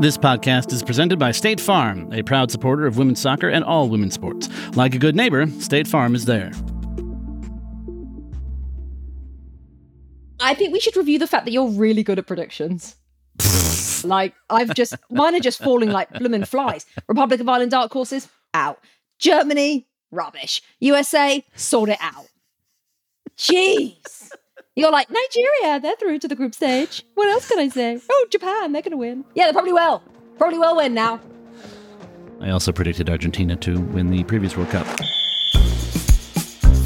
This podcast is presented by State Farm, a proud supporter of women's soccer and all women's sports. Like a good neighbor, State Farm is there. I think we should review the fact that you're really good at predictions. like I've just mine are just falling like blooming flies. Republic of Ireland dark horses out. Germany rubbish. USA sort it out. Jeez. You're like Nigeria, they're through to the group stage. What else can I say? Oh, Japan, they're gonna win. Yeah, they probably will. Probably will win now. I also predicted Argentina to win the previous World Cup.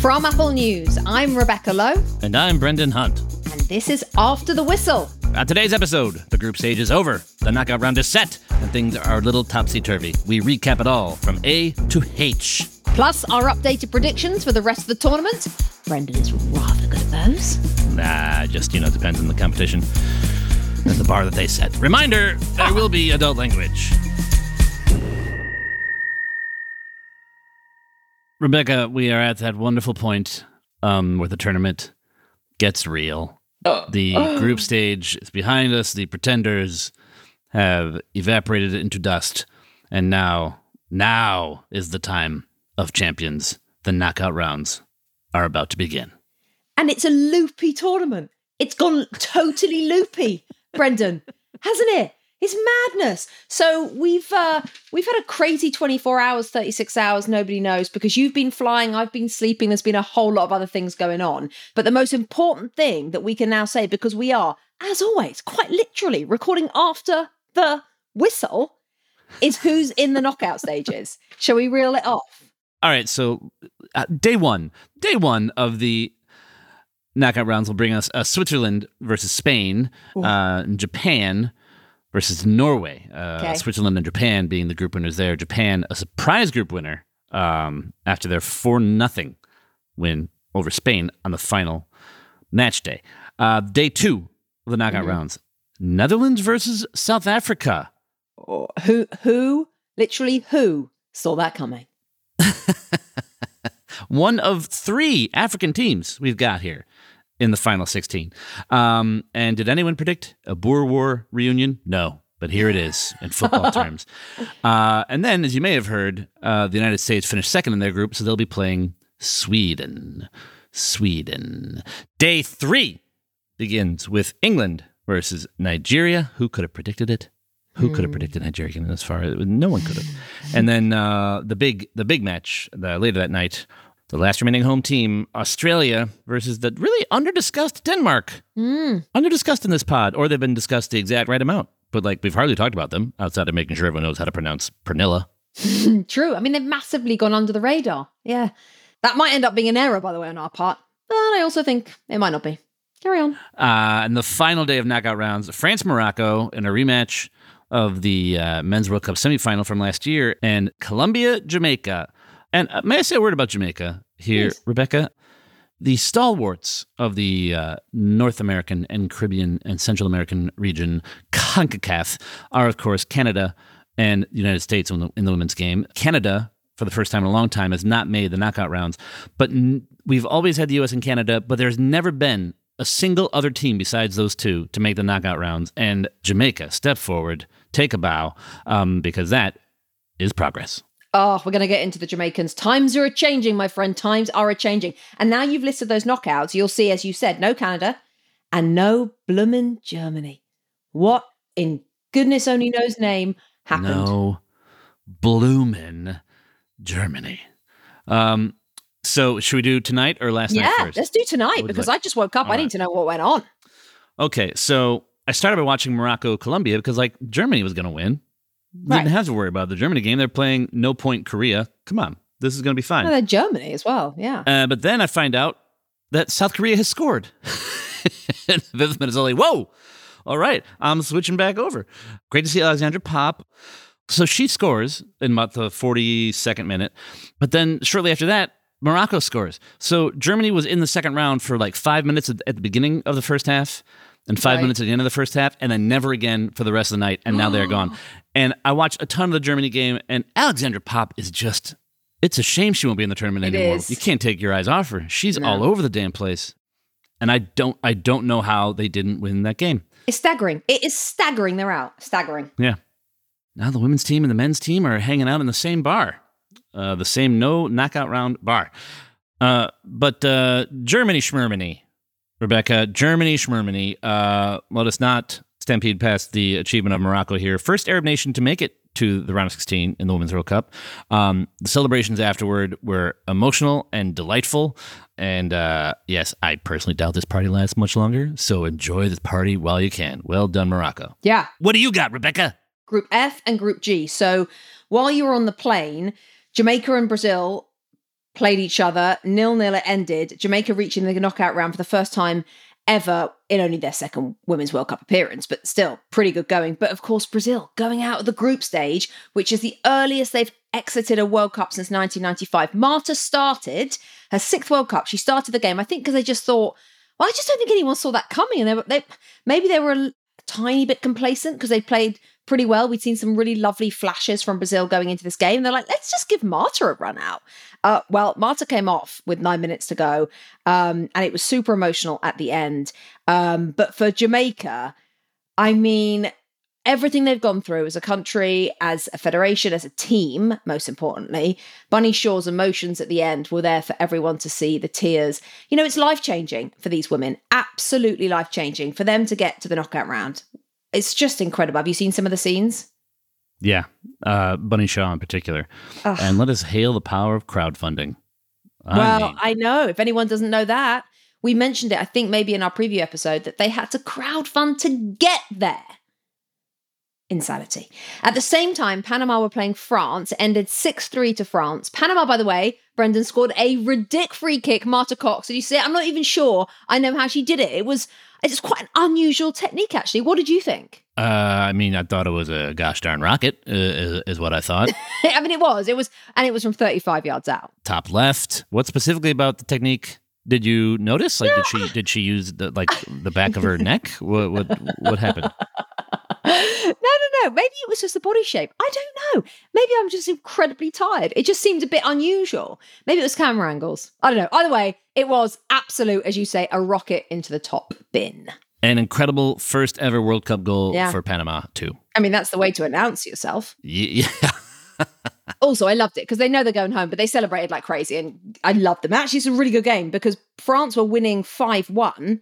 From Apple News, I'm Rebecca Lowe, And I'm Brendan Hunt. and this is After the Whistle. On today's episode, the group stage is over, the knockout round is set, and things are a little topsy turvy. We recap it all from A to H. Plus our updated predictions for the rest of the tournament. Brendan is rather good at those. Nah, just, you know, depends on the competition and the bar that they set. Reminder there will be adult language. Rebecca, we are at that wonderful point um, where the tournament gets real. The group stage is behind us. The pretenders have evaporated into dust. And now, now is the time of champions. The knockout rounds are about to begin. And it's a loopy tournament. It's gone totally loopy, Brendan, hasn't it? It's madness. So we've uh, we've had a crazy 24 hours, 36 hours, nobody knows, because you've been flying, I've been sleeping, there's been a whole lot of other things going on. But the most important thing that we can now say, because we are, as always, quite literally recording after the whistle, is who's in the knockout stages. Shall we reel it off? All right, so uh, day one, day one of the knockout rounds will bring us uh, Switzerland versus Spain, uh, and Japan versus Norway. Uh, Okay. Switzerland and Japan being the group winners there. Japan, a surprise group winner um, after their four nothing win over Spain on the final match day. Uh, day two of the knockout rounds, Netherlands versus South Africa. Or who who literally who saw that coming? one of three African teams we've got here in the final 16. Um, and did anyone predict a Boer War reunion? No, but here it is in football terms. Uh, and then, as you may have heard, uh, the United States finished second in their group, so they'll be playing Sweden. Sweden. Day three begins with England versus Nigeria. Who could have predicted it? Who could have predicted Nigeria getting this far? No one could have. And then uh, the big the big match uh, later that night, the last remaining home team, Australia versus the really underdiscussed Denmark. Underdiscussed in this pod, or they've been discussed the exact right amount. But like we've hardly talked about them outside of making sure everyone knows how to pronounce Pernille. True. I mean, they've massively gone under the radar. Yeah. That might end up being an error, by the way, on our part. But I also think it might not be. Carry on. Uh, and the final day of knockout rounds, France Morocco in a rematch of the uh, Men's World Cup semifinal from last year, and Colombia Jamaica. And uh, may I say a word about Jamaica here, Please. Rebecca? The stalwarts of the uh, North American and Caribbean and Central American region, CONCACAF, are of course Canada and the United States in the, in the women's game. Canada, for the first time in a long time, has not made the knockout rounds, but n- we've always had the U.S. and Canada, but there's never been a single other team besides those two to make the knockout rounds. And Jamaica, step forward, take a bow, um, because that is progress. Oh, we're going to get into the Jamaicans. Times are a changing, my friend. Times are a changing. And now you've listed those knockouts, you'll see, as you said, no Canada and no bloomin' Germany. What in goodness only knows name happened? No, bloomin' Germany. Um, so should we do tonight or last night yeah, first? let's do tonight because like- I just woke up. All I right. need to know what went on. Okay, so I started by watching Morocco Colombia because like Germany was going to win. Right. Didn't have to worry about the Germany game. They're playing no point Korea. Come on, this is going to be fine. Germany as well. Yeah. Uh, but then I find out that South Korea has scored. and the fifth minute is only, whoa, all right, I'm switching back over. Great to see Alexandra Popp. So she scores in about the 42nd minute. But then shortly after that, Morocco scores. So Germany was in the second round for like five minutes at the beginning of the first half and five Right. minutes at the end of the first half, and then never again for the rest of the night. And now they're gone. And I watched a ton of the Germany game, and Alexandra Popp is just. It's a shame she won't be in the tournament It anymore. is. You can't take your eyes off her. She's No. all over the damn place. And I don't I don't know how they didn't win that game. It's staggering. It is staggering. They're out. Staggering. Yeah. now the women's team and the men's team are hanging out in the same bar, uh, the same no knockout round bar. Uh, but uh, Germany Schmermany, Rebecca, Germany Schmermany. Uh, let us not stampede past the achievement of Morocco here. First Arab nation to make it to the round of 16 in the Women's World Cup. Um, the celebrations afterward were emotional and delightful. And uh, yes, I personally doubt this party lasts much longer. So enjoy this party while you can. Well done, Morocco. Yeah. What do you got, Rebecca? Group F and Group G. So while you were on the plane, Jamaica and Brazil played each other. Nil nil it ended. Jamaica reaching the knockout round for the first time ever in only their second Women's World Cup appearance, but still pretty good going. But of course, Brazil going out of the group stage, which is the earliest they've exited a World Cup since 1995. Marta started her sixth World Cup. She started the game, I think, because they just thought, well, I just don't think anyone saw that coming. And they, were, they maybe they were tiny bit complacent because they played pretty well. We'd seen some really lovely flashes from Brazil going into this game. They're like, let's just give Marta a run out. Uh, well, Marta came off with nine minutes to go, um, and it was super emotional at the end. Um, but for Jamaica, I mean, everything they've gone through as a country, as a federation, as a team, most importantly, Bunny Shaw's emotions at the end were there for everyone to see the tears. You know, it's life changing for these women, absolutely life changing for them to get to the knockout round. It's just incredible. Have you seen some of the scenes? Yeah, uh, Bunny Shaw in particular. Ugh. And let us hail the power of crowdfunding. I well, mean, I know. If anyone doesn't know that, we mentioned it, I think maybe in our preview episode, that they had to crowdfund to get there. Insanity. At the same time, Panama were playing France, ended 6 3 to France. Panama, by the way, Brendan scored a ridiculous free kick, Marta Cox. Did you see it? I'm not even sure I know how she did it. It was it's quite an unusual technique, actually. What did you think? uh, I mean, I thought it was a gosh darn rocket, uh, is, is what I thought. I mean, it was. It was, and it was from 35 yards out. Top left. What specifically about the technique did you notice? Like, did she did she use the like the back of her neck? What what what happened? no, no, no. Maybe it was just the body shape. I don't know. Maybe I'm just incredibly tired. It just seemed a bit unusual. Maybe it was camera angles. I don't know. Either way, it was absolute, as you say, a rocket into the top bin. An incredible first ever World Cup goal Yeah. for Panama too. I mean, that's the way to announce yourself. Yeah. Also, I loved it because they know they're going home, but they celebrated like crazy, and I loved them. Actually, it's a really good game because France were winning five one,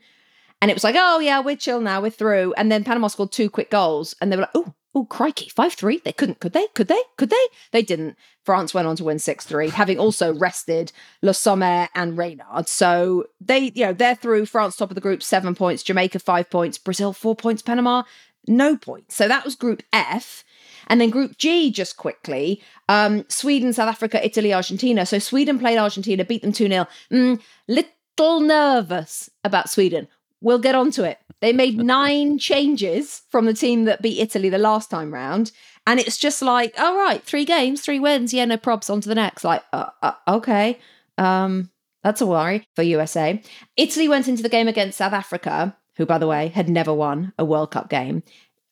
and it was like, oh yeah, we're chill now, we're through. And then Panama scored two quick goals, and they were like, oh, oh, crikey, five three. They couldn't, could they? Could they? Could they? They didn't. France went on to win six three, having also rested Le Sommer and Renard. So they, you know, they're through. France top of the group, seven points. Jamaica five points. Brazil four points. Panama no points. So that was Group F. And then Group G, just quickly, um, Sweden, South Africa, Italy, Argentina. So Sweden played Argentina, beat them 2 0. Mm, little nervous about Sweden. We'll get on to it. They made nine changes from the team that beat Italy the last time round. And it's just like, all right, three games, three wins. Yeah, no probs. On to the next. Like, uh, uh, okay. Um, that's a worry for USA. Italy went into the game against South Africa, who, by the way, had never won a World Cup game,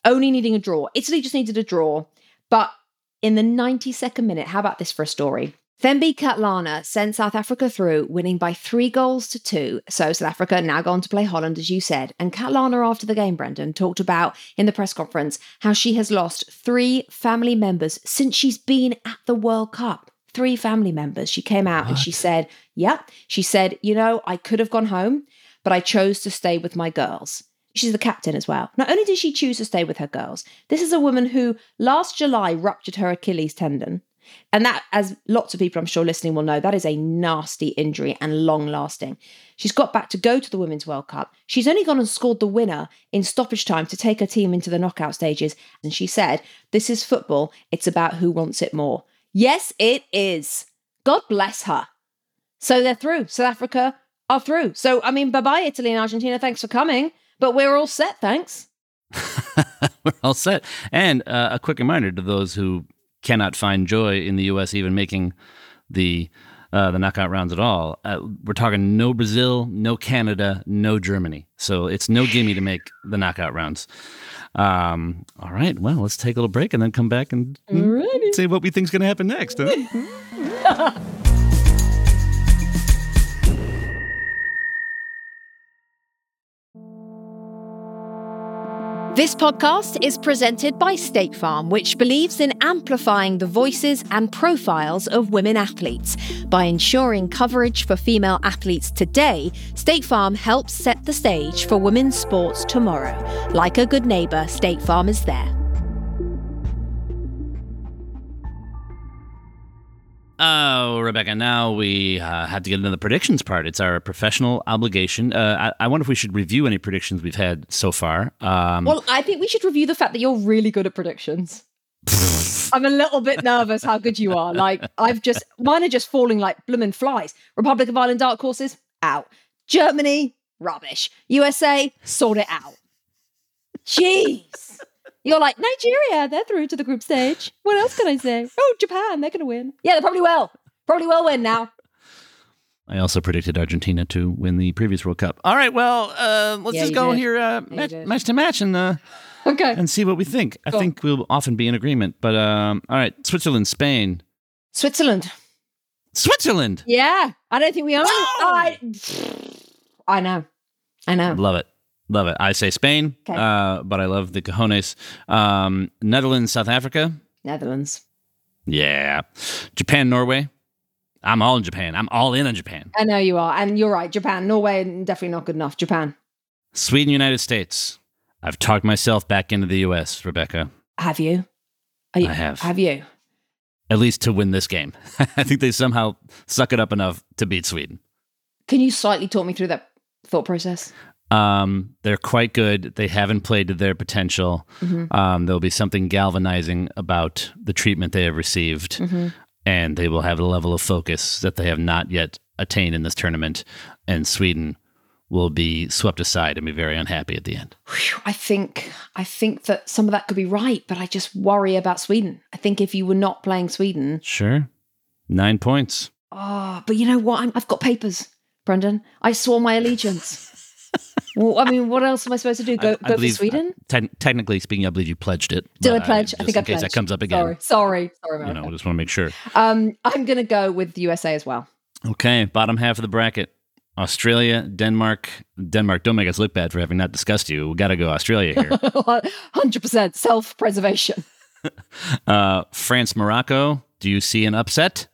only needing a draw. Italy just needed a draw. But in the 92nd minute, how about this for a story? Thembi Kgatlana sent South Africa through, winning by three goals to two. So South Africa now gone to play Holland, as you said. And Katlana, after the game, Brendan, talked about in the press conference how she has lost three family members since she's been at the World Cup. Three family members. She came out and she said, Yep. She said, You know, I could have gone home, but I chose to stay with my girls. She's the captain as well. Not only did she choose to stay with her girls, this is a woman who last July ruptured her Achilles tendon. And that, as lots of people I'm sure listening will know, that is a nasty injury and long lasting. She's got back to go to the Women's World Cup. She's only gone and scored the winner in stoppage time to take her team into the knockout stages. And she said, This is football. It's about who wants it more. Yes, it is. God bless her. So they're through. South Africa are through. So, I mean, bye bye, Italy and Argentina. Thanks for coming. But we're all set, thanks. We're all set. And uh, a quick reminder to those who cannot find joy in the U.S. even making the uh, the knockout rounds at all. Uh, we're talking no Brazil, no Canada, no Germany. So it's no gimme to make the knockout rounds. Um, all right. Well, let's take a little break and then come back and Alrighty. see what we think is going to happen next. huh? This podcast is presented by State Farm, which believes in amplifying the voices and profiles of women athletes. By ensuring coverage for female athletes today, State Farm helps set the stage for women's sports tomorrow. Like a good neighbour, State Farm is there. Oh, Rebecca, now we uh, have to get into the predictions part. It's our professional obligation. Uh, I, I, wonder if we should review any predictions we've had so far. Um, well, I think we should review the fact that you're really good at predictions. I'm a little bit nervous how good you are. Like, I've just, mine are just falling like blooming flies. Republic of Ireland dark horses, out. Germany, rubbish. USA, sort it out. Jeez. You're like, Nigeria, they're through to the group stage. What else can I say? Oh, Japan, they're going to win. Yeah, they probably will. Probably will win now. I also predicted Argentina to win the previous World Cup. All right, well, uh, let's yeah, just go did. here uh, yeah, match, match, to match and uh, okay, and see what we think. Cool. I think we'll often be in agreement. But um, all right, Switzerland, Spain, Switzerland, Switzerland. Yeah, I don't think we are. I, I know, I know. Love it. Love it. I say Spain, okay. uh, but I love the cojones. Um, Netherlands, South Africa. Netherlands. Yeah. Japan, Norway. I'm all in Japan. I'm all in on Japan. I know you are. And you're right. Japan, Norway, definitely not good enough. Japan. Sweden, United States. I've talked myself back into the US, Rebecca. Have you? you I have. Have you? At least to win this game. I think they somehow suck it up enough to beat Sweden. Can you slightly talk me through that thought process? Um, they're quite good. They haven't played to their potential. Mm-hmm. Um, there'll be something galvanizing about the treatment they have received, mm-hmm. and they will have a level of focus that they have not yet attained in this tournament. And Sweden will be swept aside and be very unhappy at the end. I think I think that some of that could be right, but I just worry about Sweden. I think if you were not playing Sweden, sure, nine points. Oh, but you know what? i have got papers, Brendan. I swore my allegiance well, I mean, what else am I supposed to do? Go, I, I go believe, for Sweden? Te- technically speaking, I believe you pledged it. Did I pledge? I think I pledged. In case that comes up again. Sorry, sorry, sorry. America. You know, I just want to make sure. Um, I'm going to go with the USA as well. Okay, bottom half of the bracket: Australia, Denmark. Denmark, don't make us look bad for having not discussed you. We got to go Australia here. Hundred percent self-preservation. uh, France, Morocco. Do you see an upset?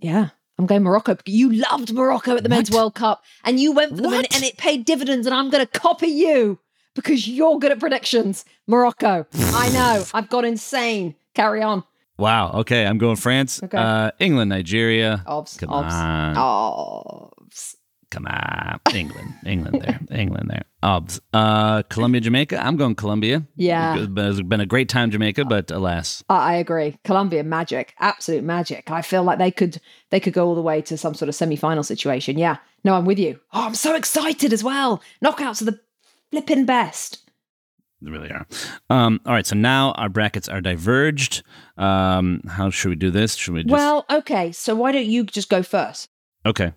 Yeah. I'm going Morocco. You loved Morocco at the what? Men's World Cup and you went for them and, and, it paid dividends. And I'm going to copy you because you're good at predictions. Morocco. I know. I've got insane. Carry on. Wow. Okay. I'm going France. Okay. Uh, England, Nigeria. Obs. Come Obs. on. Obs. Come on, England, England there, England there. Obs. Uh, Colombia, Jamaica. I'm going Colombia. Yeah, it's been a great time, Jamaica, but alas, I agree. Colombia, magic, absolute magic. I feel like they could they could go all the way to some sort of semi final situation. Yeah, no, I'm with you. Oh, I'm so excited as well. Knockouts are the flipping best. They really are. Um, all right, so now our brackets are diverged. Um, how should we do this? Should we? Just... Well, okay. So why don't you just go first? Okay.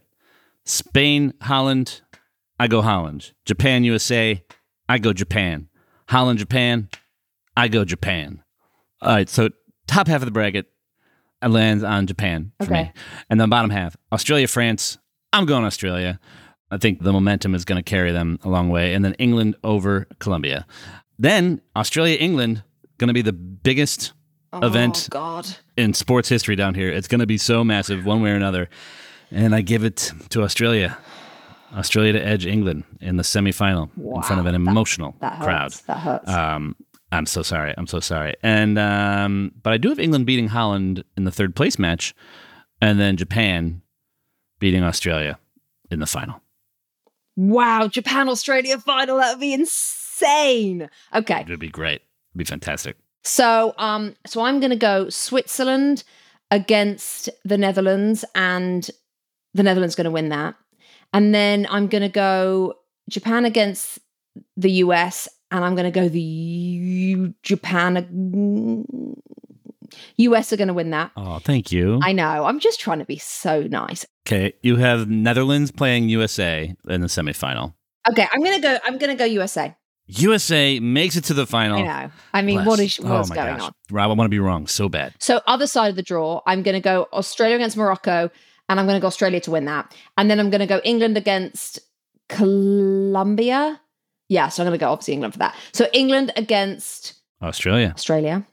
Spain, Holland, I go Holland. Japan, USA, I go Japan. Holland, Japan, I go Japan. All right, so top half of the bracket I lands on Japan for okay. me. And then bottom half, Australia, France, I'm going Australia. I think the momentum is going to carry them a long way. And then England over Colombia. Then Australia, England, going to be the biggest oh, event God. in sports history down here. It's going to be so massive, one way or another and I give it to Australia. Australia to edge England in the semifinal wow, in front of an emotional that, that crowd. That hurts. Um, I'm so sorry. I'm so sorry. And um, but I do have England beating Holland in the third place match, and then Japan beating Australia in the final. Wow, Japan Australia final. That would be insane. Okay, it would be great. It'd be fantastic. So, um, so I'm going to go Switzerland against the Netherlands and the Netherlands going to win that. And then I'm going to go Japan against the US, and I'm going to go the U- Japan. US are going to win that. Oh, thank you. I know. I'm just trying to be so nice. Okay, you have Netherlands playing USA in the semifinal. Okay, I'm gonna go. I'm gonna go USA. USA makes it to the final. I know. I mean, Bless. what is what's oh going gosh. on? Rob, I want to be wrong so bad. So, other side of the draw, I'm going to go Australia against Morocco, and I'm going to go Australia to win that. And then I'm going to go England against Colombia. Yeah, so I'm going to go obviously England for that. So England against Australia. Australia.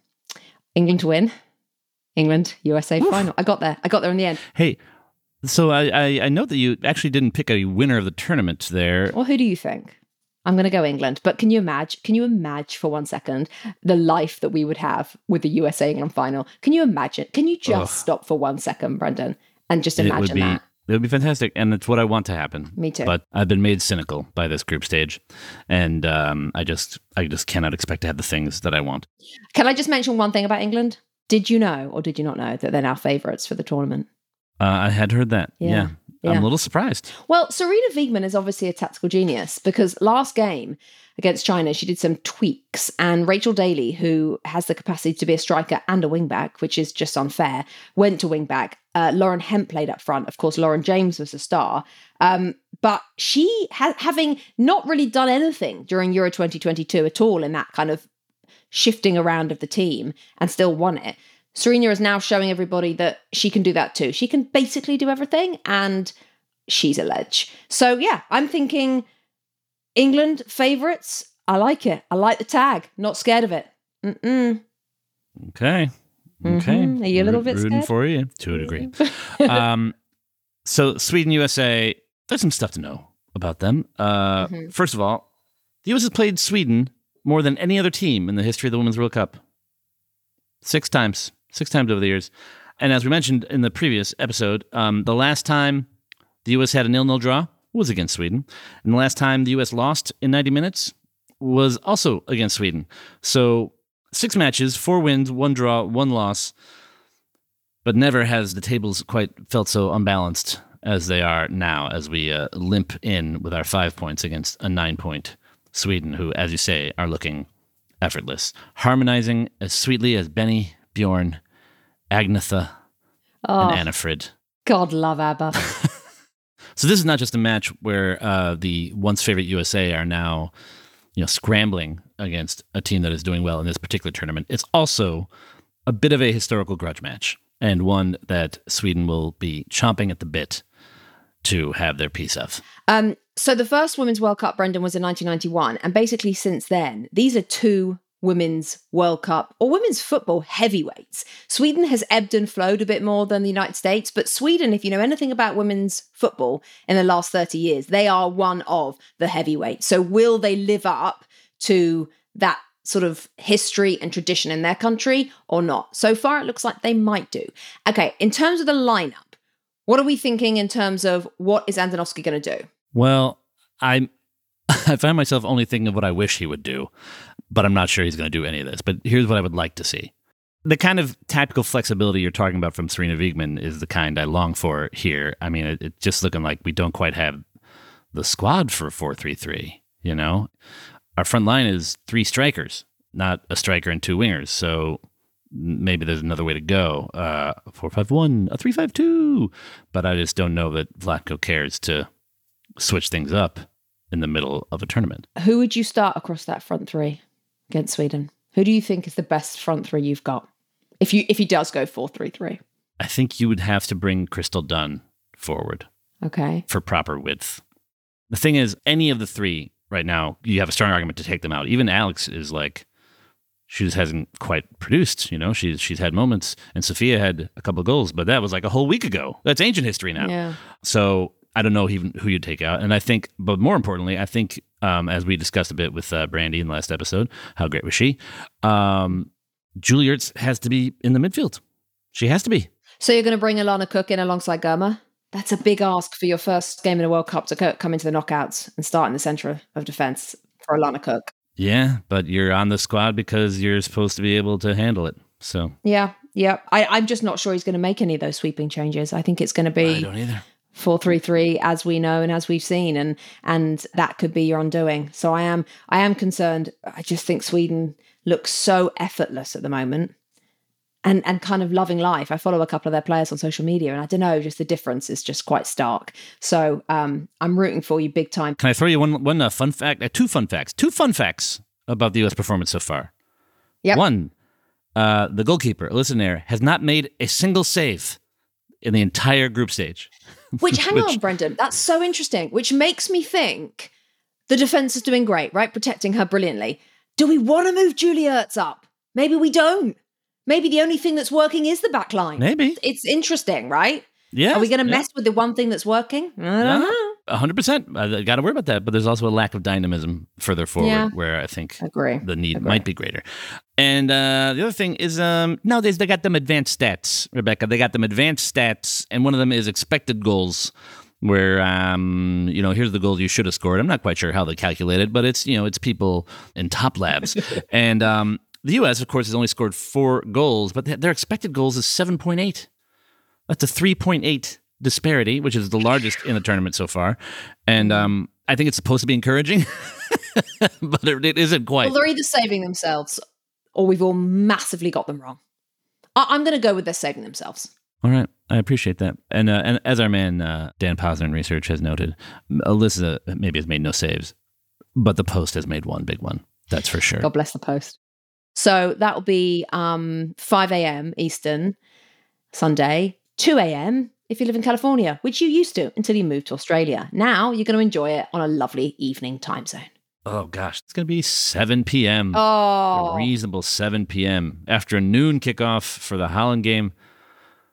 England to win. England, USA final. I got there. I got there in the end. Hey, so I, I, I know that you actually didn't pick a winner of the tournament there. Well, who do you think? I'm going to go England. But can you imagine? Can you imagine for one second the life that we would have with the USA England final? Can you imagine? Can you just Ugh. stop for one second, Brendan, and just it would imagine be that? it would be fantastic, and it's what I want to happen. Me too. But I've been made cynical by this group stage, and um, I just I just cannot expect to have the things that I want. Can I just mention one thing about England? Did you know, or did you not know, that they're now favourites for the tournament? Uh, I had heard that. Yeah. Yeah. I'm a little surprised. Well, Sarina Wiegman is obviously a tactical genius because last game against China, she did some tweaks, and Rachel Daly, who has the capacity to be a striker and a wingback, which is just unfair, went to wingback. Uh, Lauren Hemp played up front. Of course, Lauren James was a star. Um, but she, ha- having not really done anything during Euro 2022 at all in that kind of shifting around of the team and still won it. Sarina is now showing everybody that she can do that too. She can basically do everything and she's a ledge. So yeah, I'm thinking England favourites. I like it. I like the tag. Not scared of it. Mm-mm. Okay. Okay. Mhm. Are you a little bit Rooting scared? for you to a degree. um, so Sweden, USA. There's some stuff to know about them. Uh, Mhm. First of all, the U.S. has played Sweden more than any other team in the history of the Women's World Cup. Six times, six times over the years. And as we mentioned in the previous episode, um, the last time the U.S. had a nil-nil draw was against Sweden, and the last time the U.S. lost in 90 minutes was also against Sweden. So six matches, four wins, one draw, one loss. But never has the tables quite felt so unbalanced as they are now, as we uh, limp in with our five points against a nine point Sweden, who, as you say, are looking effortless, harmonizing as sweetly as Benny, Bjorn, Agnetha, Oh, and Anni-Frid. God love ABBA. So this is not just a match where uh, the once favorite USA are now, you know, scrambling against a team that is doing well in this particular tournament. It's also a bit of a historical grudge match and one that Sweden will be chomping at the bit to have their piece of. Um, so the first Women's World Cup, Brendan, was in 1991, and basically since then, these are two Women's World Cup or Women's Football heavyweights. Sweden has ebbed and flowed a bit more than the United States, but Sweden, if you know anything about women's football in the last 30 years, they are one of the heavyweights. So will they live up to that sort of history and tradition in their country or not? So far, it looks like they might do. Okay, in terms of the lineup, what are we thinking in terms of what is Andonovski going to do? Well, I'm I find myself only thinking of what I wish he would do, but I'm not sure he's going to do any of this. But here's what I would like to see. The kind of tactical flexibility you're talking about from Sarina Wiegman is the kind I long for here. I mean, it, it's just looking like we don't quite have the squad for 4-3-3, you know? Our front line is three strikers, not a striker and two wingers. So maybe there's another way to go. Uh, 4-5-1, a 3-5-2. But I just don't know that Vlatko cares to switch things up in the middle of a tournament. Who would you start across that front three against Sweden? Who do you think is the best front three you've got? If you if he does go four three three. I think you would have to bring Crystal Dunn forward Okay. for proper width. The thing is, any of the three right now, you have a strong argument to take them out. Even Alex is like, she just hasn't quite produced. You know, she's she's had moments, and Sophia had a couple of goals, but that was like a whole week ago. That's ancient history now. Yeah. So I don't know even who you'd take out. And I think, but more importantly, I think, um, as we discussed a bit with uh, Brandy in the last episode, how great was she? Um, Julie Ertz has to be in the midfield. She has to be. So you're going to bring Alana Cook in alongside Girma? That's a big ask for your first game in the World Cup to co- come into the knockouts and start in the centre of defence for Alana Cook. Yeah, but you're on the squad because you're supposed to be able to handle it. So Yeah, yeah. I, I'm just not sure he's going to make any of those sweeping changes. I think it's going to be. I don't either. Four three three as we know and as we've seen, and and that could be your undoing. So I am I am concerned. I just think Sweden looks so effortless at the moment. And, and kind of loving life. I follow a couple of their players on social media, and I don't know, just the difference is just quite stark. So um, I'm rooting for you big time. Can I throw you one one uh, fun fact? Uh, two fun facts. Two fun facts about the U.S. performance so far. Yep. One, uh, the goalkeeper Alyssa Naeher has not made a single save in the entire group stage. Which, hang Which- on, Brendan, that's so interesting. Which makes me think The defense is doing great, right? Protecting her brilliantly. Do we want to move Julie Ertz up? Maybe we don't. Maybe the only thing that's working is the back line. Maybe. It's interesting, right? Yeah. Are we going to yeah. mess with the one thing that's working? I don't Yeah. know. A hundred percent. I got to worry about that. But there's also a lack of dynamism further forward, Yeah. where I think Agree. the need Agree. might be greater. And uh, the other thing is, um, nowadays they got them advanced stats, Rebecca. They got them advanced stats, and one of them is expected goals. Where um, you know, here's the goals you should have scored. I'm not quite sure how they calculate it, but it's you know, it's people in top labs, and um, the U.S. of course has only scored four goals, but their expected goals is 7.8. That's a 3.8 disparity, which is the largest in the tournament so far. And um, I think it's supposed to be encouraging, but it, it isn't quite. Well, they're either saving themselves or we've all massively got them wrong. I- I'm going to go with they're saving themselves. All right, I appreciate that. And uh, and as our man uh, Dan Posner in research has noted, Alyssa maybe has made no saves, but the post has made one big one. That's for sure. God bless the post. So that will be um, 5 a.m. Eastern Sunday, 2 a.m. if you live in California, which you used to until you moved to Australia. Now you're going to enjoy it on a lovely evening time zone. Oh gosh, it's gonna be 7 p.m. Oh. A Oh, reasonable 7 p.m. after a noon kickoff for the Holland game.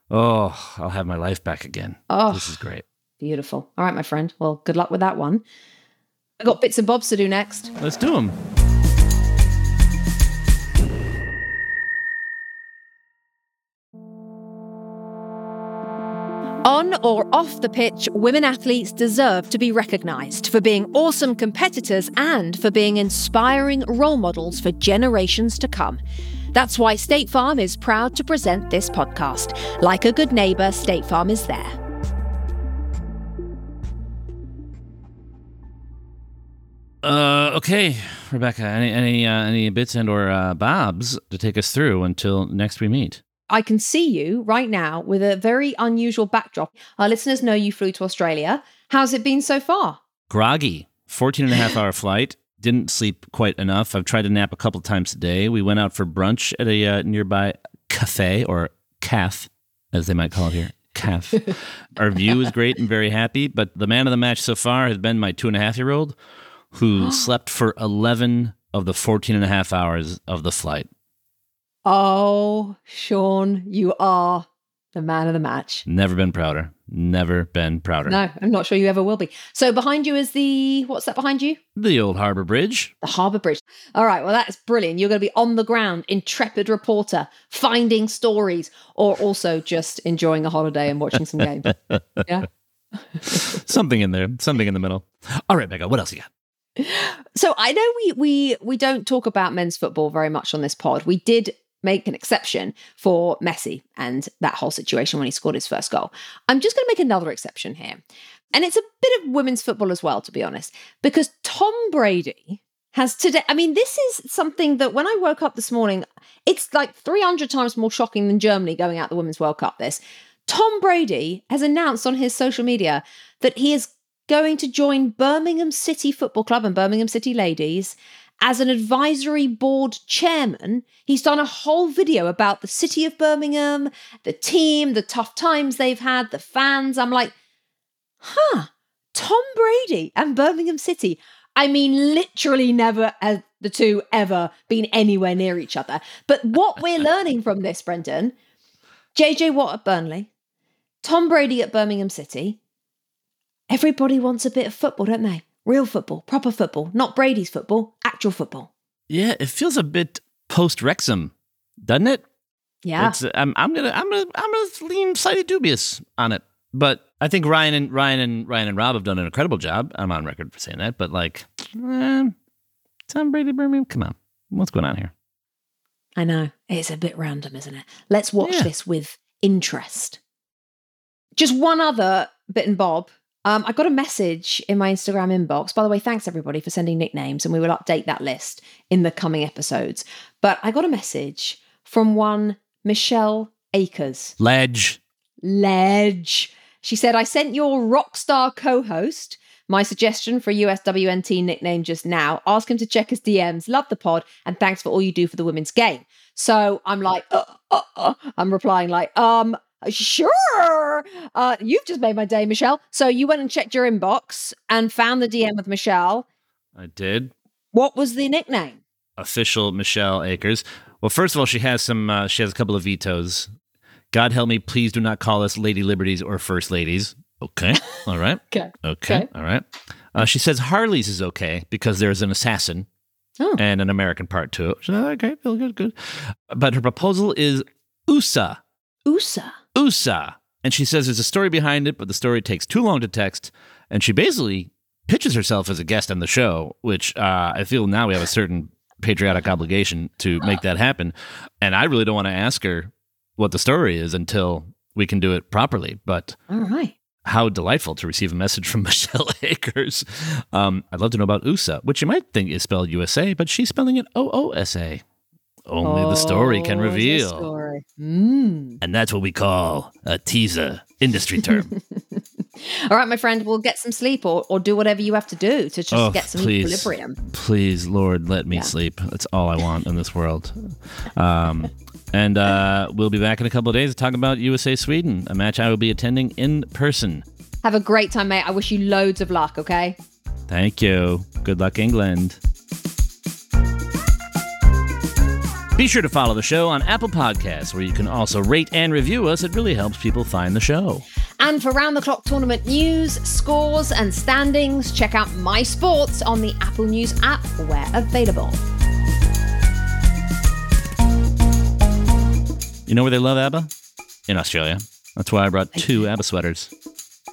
Oh, I'll have my life back again. oh, This is great. beautiful. All right, my friend. Well, good luck with that one. I've got bits and bobs to do next. Let's do them. On or off the pitch, women athletes deserve to be recognised for being awesome competitors and for being inspiring role models for generations to come. That's why State Farm is proud to present this podcast. Like a good neighbour, State Farm is there. Uh, okay, Rebecca. Any any uh, any bits and or uh, bobs to take us through until next we meet? I can see you right now with a very unusual backdrop. Our listeners know you flew to Australia. How's it been so far? Groggy. 14 and a half hour flight. Didn't sleep quite enough. I've tried to nap a couple times a day. We went out for brunch at a uh, nearby cafe or calf, as they might call it here. Calf. Our view is great and very happy, but the man of the match so far has been my two and a half year old who slept for 11 of the 14 and a half hours of the flight. Oh, Sean, you are the man of the match. Never been prouder. Never been prouder. No, I'm not sure you ever will be. So behind you is the what's that behind you? The old Harbor Bridge. The Harbour Bridge. All right, well that's brilliant. You're going to be on the ground, intrepid reporter, finding stories, or also just enjoying a holiday and watching some games. Yeah. Something in there. Something in the middle. All right, Becca, what else you got? So I know we we we don't talk about men's football very much on this pod. We did make an exception for Messi and that whole situation when he scored his first goal. I'm just going to make another exception here. And it's a bit of women's football as well, to be honest, because Tom Brady has today. I mean, this is something that when I woke up this morning, it's like 300 times more shocking than Germany going out the Women's World Cup. This. Tom Brady has announced on his social media that he is going to join Birmingham City Football Club and Birmingham City Ladies as an advisory board chairman. He's done a whole video about the city of Birmingham, the team, the tough times they've had, the fans. I'm like, huh, Tom Brady and Birmingham City. I mean, literally never have the two ever been anywhere near each other. But what we're learning from this, Brendan, JJ Watt at Burnley, Tom Brady at Birmingham City, everybody wants a bit of football, don't they? Real football, proper football, not Brady's football, actual football. Yeah, it feels a bit post Wrexham, doesn't it? Yeah. It's, I'm, I'm gonna, I'm gonna, I'm gonna lean slightly dubious on it. But I think Ryan and Ryan and Ryan and Rob have done an incredible job. I'm on record for saying that. But like, eh, Tom Brady, Birmingham, come on, what's going on here? I know. It's a bit random, isn't it? Let's watch Yeah. this with interest. Just one other bit and bob. Um, I got a message in my Instagram inbox. By the way, thanks everybody for sending nicknames, and we will update that list in the coming episodes. But I got a message from one Michelle Akers. Ledge. Ledge. She said, I sent your rock star co host my suggestion for a USWNT nickname just now. Ask him to check his DMs. Love the pod and thanks for all you do for the women's game. So I'm like, uh, uh, uh. I'm replying like, um, sure. Uh, you've just made my day, Michelle. So you went and checked your inbox and found the DM with Michelle. I did. What was the nickname? Official Michelle Akers. Well, first of all, she has some. Uh, she has a couple of vetoes. God help me, please do not call us Lady Liberties or First Ladies. Okay, all right. Okay. Okay, Okay. all right. Uh, she says Harley's is okay because there's an assassin Oh. and an American part to it. Like, okay, feel good, good. But her proposal is USA. USA. USA. And she says there's a story behind it, but the story takes too long to text. And she basically pitches herself as a guest on the show, which uh, I feel now we have a certain patriotic obligation to make that happen. And I really don't want to ask her what the story is until we can do it properly. But All right. how delightful to receive a message from Michelle Akers. Um, I'd love to know about USA, which you might think is spelled USA, but she's spelling it O O S A. Only the story can Oh, reveal. story. Mm. And that's what we call a teaser, industry term. All right, my friend, we'll get some sleep or, or do whatever you have to do to just Oh, get some please. equilibrium. Please, Lord, let me Yeah. sleep. That's all I want in this world. Um, and uh, we'll be back in a couple of days to talk about USA Sweden, a match I will be attending in person. Have a great time, mate. I wish you loads of luck, okay? Thank you. Good luck, England. Be sure to follow the show on Apple Podcasts, where you can also rate and review us. It really helps people find the show. And for round the clock tournament news, scores, and standings, check out My Sports on the Apple News app where available. You know where they love ABBA? In Australia. That's why I brought two ABBA sweaters.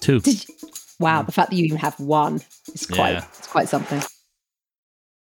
Two. Wow, the fact that you even have one is quite Yeah. it's quite something.